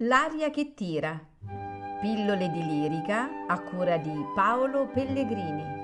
L'aria che tira. Pillole di lirica a cura di Paolo Pellegrini.